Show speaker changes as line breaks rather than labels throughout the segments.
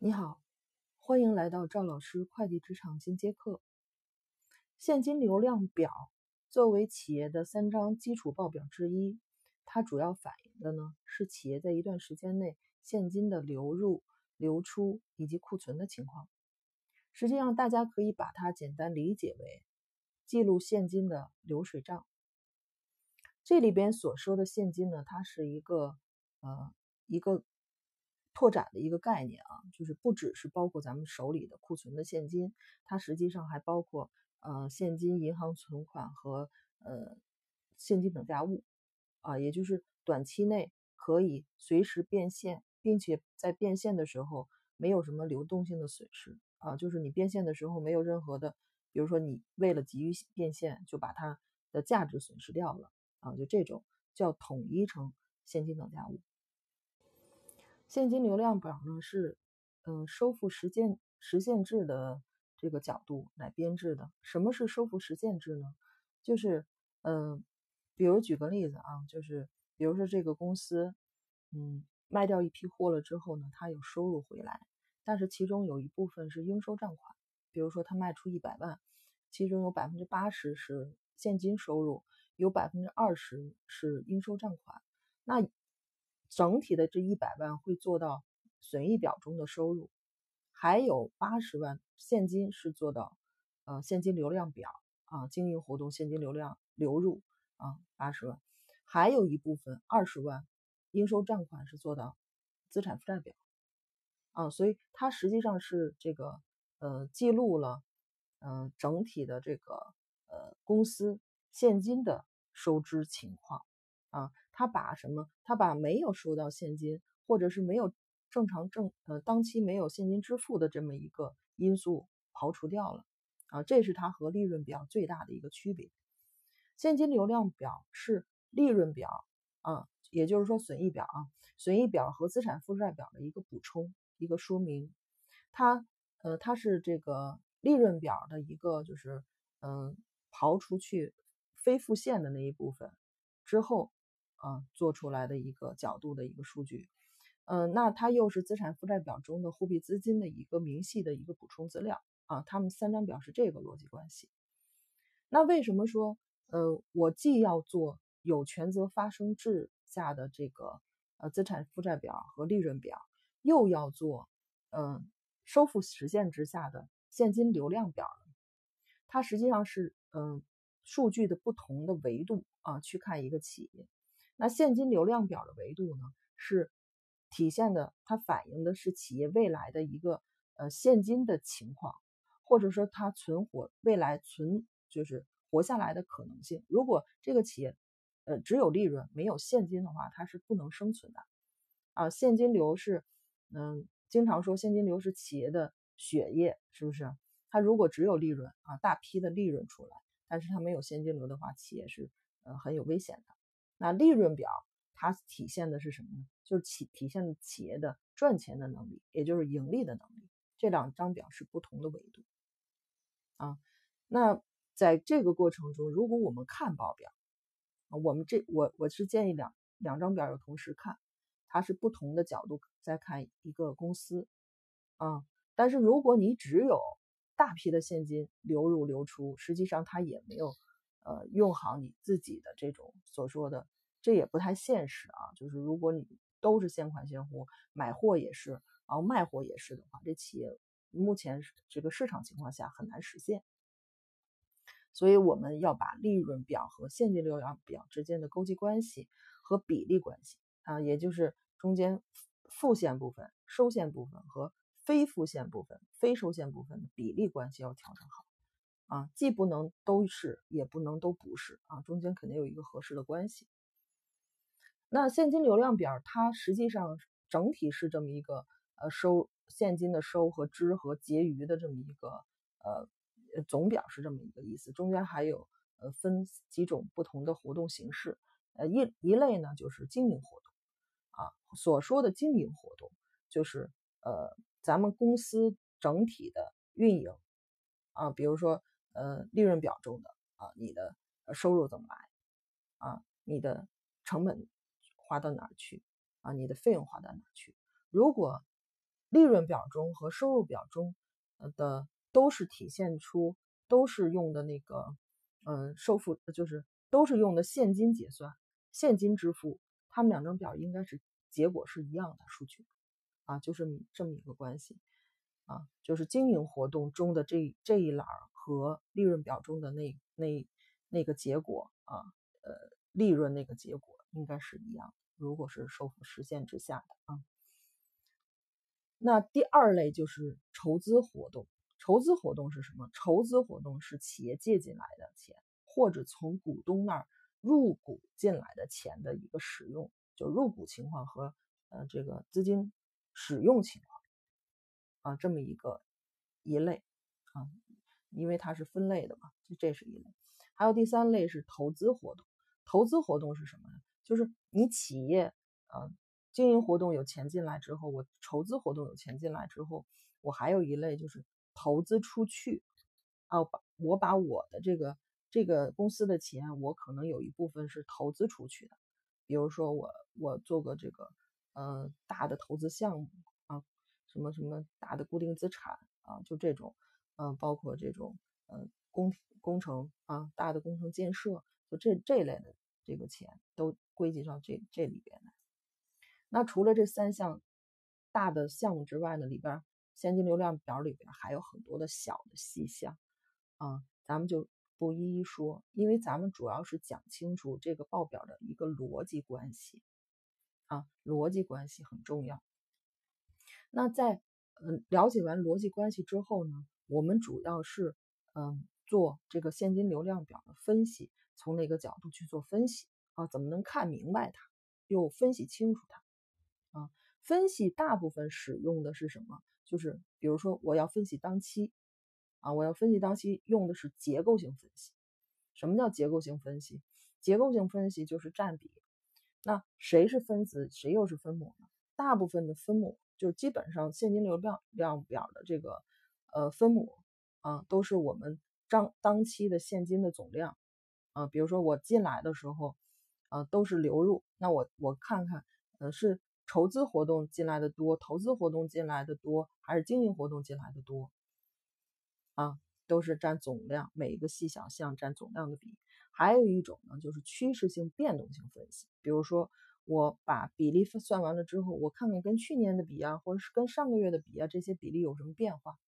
你好，欢迎来到赵老师会计职场进阶课。现金流量表作为企业的三张基础报表之一，它主要反映的呢是企业在一段时间内现金的流入、流出以及库存的情况。实际上，大家可以把它简单理解为记录现金的流水账。这里边所说的现金呢，它是一个呃一个。拓展的一个概念啊，就是不只是包括咱们手里的库存的现金，它实际上还包括呃现金、银行存款和呃现金等价物啊，也就是短期内可以随时变现，并且在变现的时候没有什么流动性的损失啊，就是你变现的时候没有任何的，比如说你为了急于变现就把它的价值损失掉了啊，就这种叫统一成现金等价物。现金流量表呢是，嗯，收付实践实现制的这个角度来编制的。什么是收付实现制呢？就是，嗯，比如举个例子啊，就是比如说这个公司，嗯，卖掉一批货了之后呢，它有收入回来，但是其中有一部分是应收账款。比如说他卖出一百万，其中有百分之八十是现金收入，有百分之二十是应收账款。那整体的这一百万会做到损益表中的收入，还有八十万现金是做到呃现金流量表啊经营活动现金流量流入啊八十万，还有一部分二十万应收账款是做到资产负债表啊，所以它实际上是这个呃记录了嗯整体的这个呃公司现金的收支情况。啊，他把什么？他把没有收到现金，或者是没有正常正呃当期没有现金支付的这么一个因素刨除掉了。啊，这是它和利润表最大的一个区别。现金流量表是利润表啊，也就是说损益表啊，损益表和资产负债表的一个补充，一个说明。它呃，它是这个利润表的一个就是嗯，刨出去非付现的那一部分之后。啊，做出来的一个角度的一个数据，嗯，那它又是资产负债表中的货币资金的一个明细的一个补充资料啊，它们三张表是这个逻辑关系。那为什么说，呃，我既要做有权责发生制下的这个呃资产负债表和利润表，又要做嗯收付实现之下的现金流量表呢？它实际上是嗯数据的不同的维度啊去看一个企业。那现金流量表的维度呢，是体现的，它反映的是企业未来的一个呃现金的情况，或者说它存活未来存就是活下来的可能性。如果这个企业呃只有利润没有现金的话，它是不能生存的啊。现金流是嗯，经常说现金流是企业的血液，是不是？它如果只有利润啊，大批的利润出来，但是它没有现金流的话，企业是呃很有危险的。那利润表它体现的是什么呢？就是企体现企业的赚钱的能力，也就是盈利的能力。这两张表是不同的维度啊。那在这个过程中，如果我们看报表，我们这我我是建议两两张表要同时看，它是不同的角度在看一个公司啊。但是如果你只有大批的现金流入流出，实际上它也没有。呃，用好你自己的这种所说的，这也不太现实啊。就是如果你都是现款现货，买货也是，然后卖货也是的话，这企业目前这个市场情况下很难实现。所以我们要把利润表和现金流量表之间的勾稽关系和比例关系啊，也就是中间付现部分、收现部分和非付现部分、非收现部分的比例关系要调整好。啊，既不能都是，也不能都不是啊，中间肯定有一个合适的关系。那现金流量表它实际上整体是这么一个呃收现金的收和支和结余的这么一个呃总表是这么一个意思，中间还有呃分几种不同的活动形式，呃一一类呢就是经营活动啊，所说的经营活动就是呃咱们公司整体的运营啊，比如说。呃，利润表中的啊，你的收入怎么来啊？你的成本花到哪儿去啊？你的费用花到哪儿去？如果利润表中和收入表中的都是体现出都是用的那个，嗯，收付就是都是用的现金结算，现金支付，他们两张表应该是结果是一样的数据，啊，就是这么一个关系，啊，就是经营活动中的这这一栏和利润表中的那那那个结果啊，呃，利润那个结果应该是一样，如果是收付实现之下的啊。那第二类就是筹资活动。筹资活动是什么？筹资活动是企业借进来的钱，或者从股东那儿入股进来的钱的一个使用，就入股情况和呃这个资金使用情况啊，这么一个一类啊，因为它是分类的嘛，就这是一类。还有第三类是投资活动。投资活动是什么呢？就是你企业啊。经营活动有钱进来之后，我筹资活动有钱进来之后，我还有一类就是投资出去，啊，把我把我的这个这个公司的钱，我可能有一部分是投资出去的，比如说我我做个这个呃大的投资项目啊，什么什么大的固定资产啊，就这种，嗯，包括这种呃工工程啊，大的工程建设，就这这类的这个钱都归集到这这里边来。那除了这三项大的项目之外呢，里边现金流量表里边还有很多的小的细项，啊，咱们就不一一说，因为咱们主要是讲清楚这个报表的一个逻辑关系，啊，逻辑关系很重要。那在嗯了解完逻辑关系之后呢，我们主要是嗯做这个现金流量表的分析，从哪个角度去做分析啊？怎么能看明白它，又分析清楚它？啊，分析大部分使用的是什么？就是比如说我要分析当期，啊，我要分析当期用的是结构性分析。什么叫结构性分析？结构性分析就是占比。那谁是分子，谁又是分母呢？大部分的分母就基本上现金流量量表的这个呃分母啊，都是我们当当期的现金的总量啊。比如说我进来的时候，呃，都是流入，那我我看看，呃是。筹资活动进来的多，投资活动进来的多，还是经营活动进来的多？啊，都是占总量，每一个细小项占总量的比。还有一种呢，就是趋势性变动性分析。比如说，我把比例算完了之后，我看看跟去年的比啊，或者是跟上个月的比啊，这些比例有什么变化？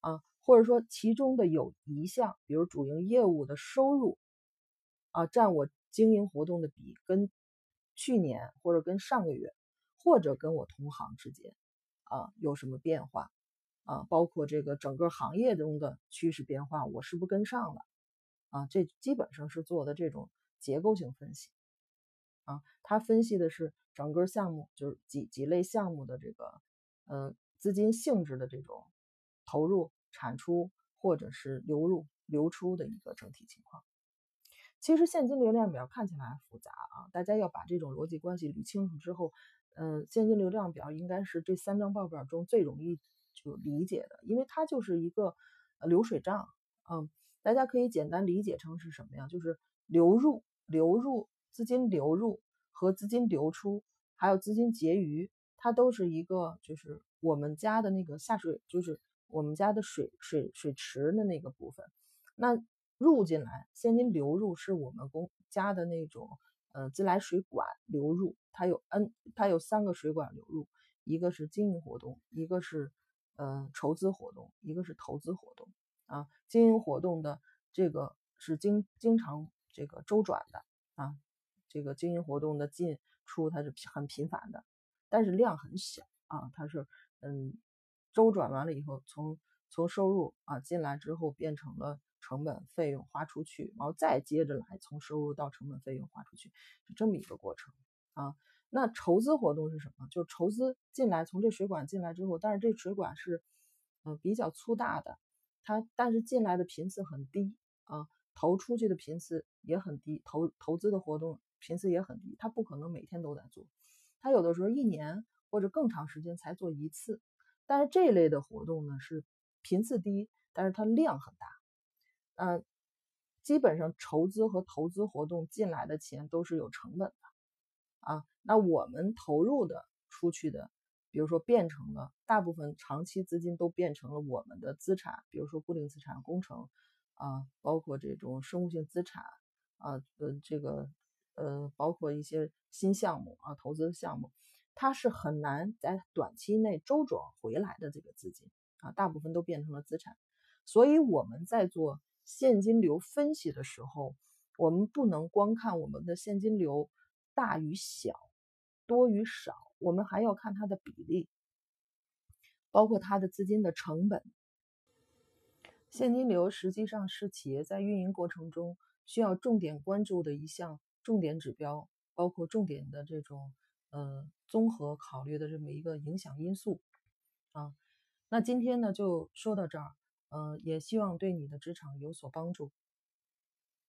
啊，或者说其中的有一项，比如主营业务的收入啊，占我经营活动的比跟去年或者跟上个月。或者跟我同行之间，啊有什么变化，啊包括这个整个行业中的趋势变化，我是不是跟上了，啊这基本上是做的这种结构性分析，啊他分析的是整个项目就是几几类项目的这个，呃资金性质的这种投入、产出或者是流入、流出的一个整体情况。其实现金流量表看起来复杂啊，大家要把这种逻辑关系捋清楚之后。嗯，现金流量表应该是这三张报表中最容易就理解的，因为它就是一个流水账。嗯，大家可以简单理解成是什么呀？就是流入、流入资金流入和资金流出，还有资金结余，它都是一个就是我们家的那个下水，就是我们家的水水水池的那个部分。那入进来现金流入是我们公家的那种。呃，自来水管流入，它有 N，它有三个水管流入，一个是经营活动，一个是呃筹资活动，一个是投资活动啊。经营活动的这个是经经常这个周转的啊，这个经营活动的进出它是很频繁的，但是量很小啊，它是嗯周转完了以后，从从收入啊进来之后变成了。成本费用花出去，然后再接着来从收入到成本费用花出去，是这么一个过程啊。那筹资活动是什么？就是筹资进来，从这水管进来之后，但是这水管是嗯比较粗大的，它但是进来的频次很低啊，投出去的频次也很低，投投资的活动频次也很低，他不可能每天都在做，他有的时候一年或者更长时间才做一次。但是这类的活动呢是频次低，但是它量很大。嗯，基本上筹资和投资活动进来的钱都是有成本的啊。那我们投入的出去的，比如说变成了大部分长期资金都变成了我们的资产，比如说固定资产、工程啊，包括这种生物性资产啊，呃，这个呃，包括一些新项目啊，投资的项目，它是很难在短期内周转回来的这个资金啊，大部分都变成了资产，所以我们在做现金流分析的时候，我们不能光看我们的现金流大与小、多与少。我们还要看它的比例，包括它的资金的成本。现金流实际上是企业在运营过程中需要重点关注的一项重点指标，包括重点的这种呃综合考虑的这么一个影响因素啊。那今天呢就说到这儿，呃，也希望对你的职场有所帮助。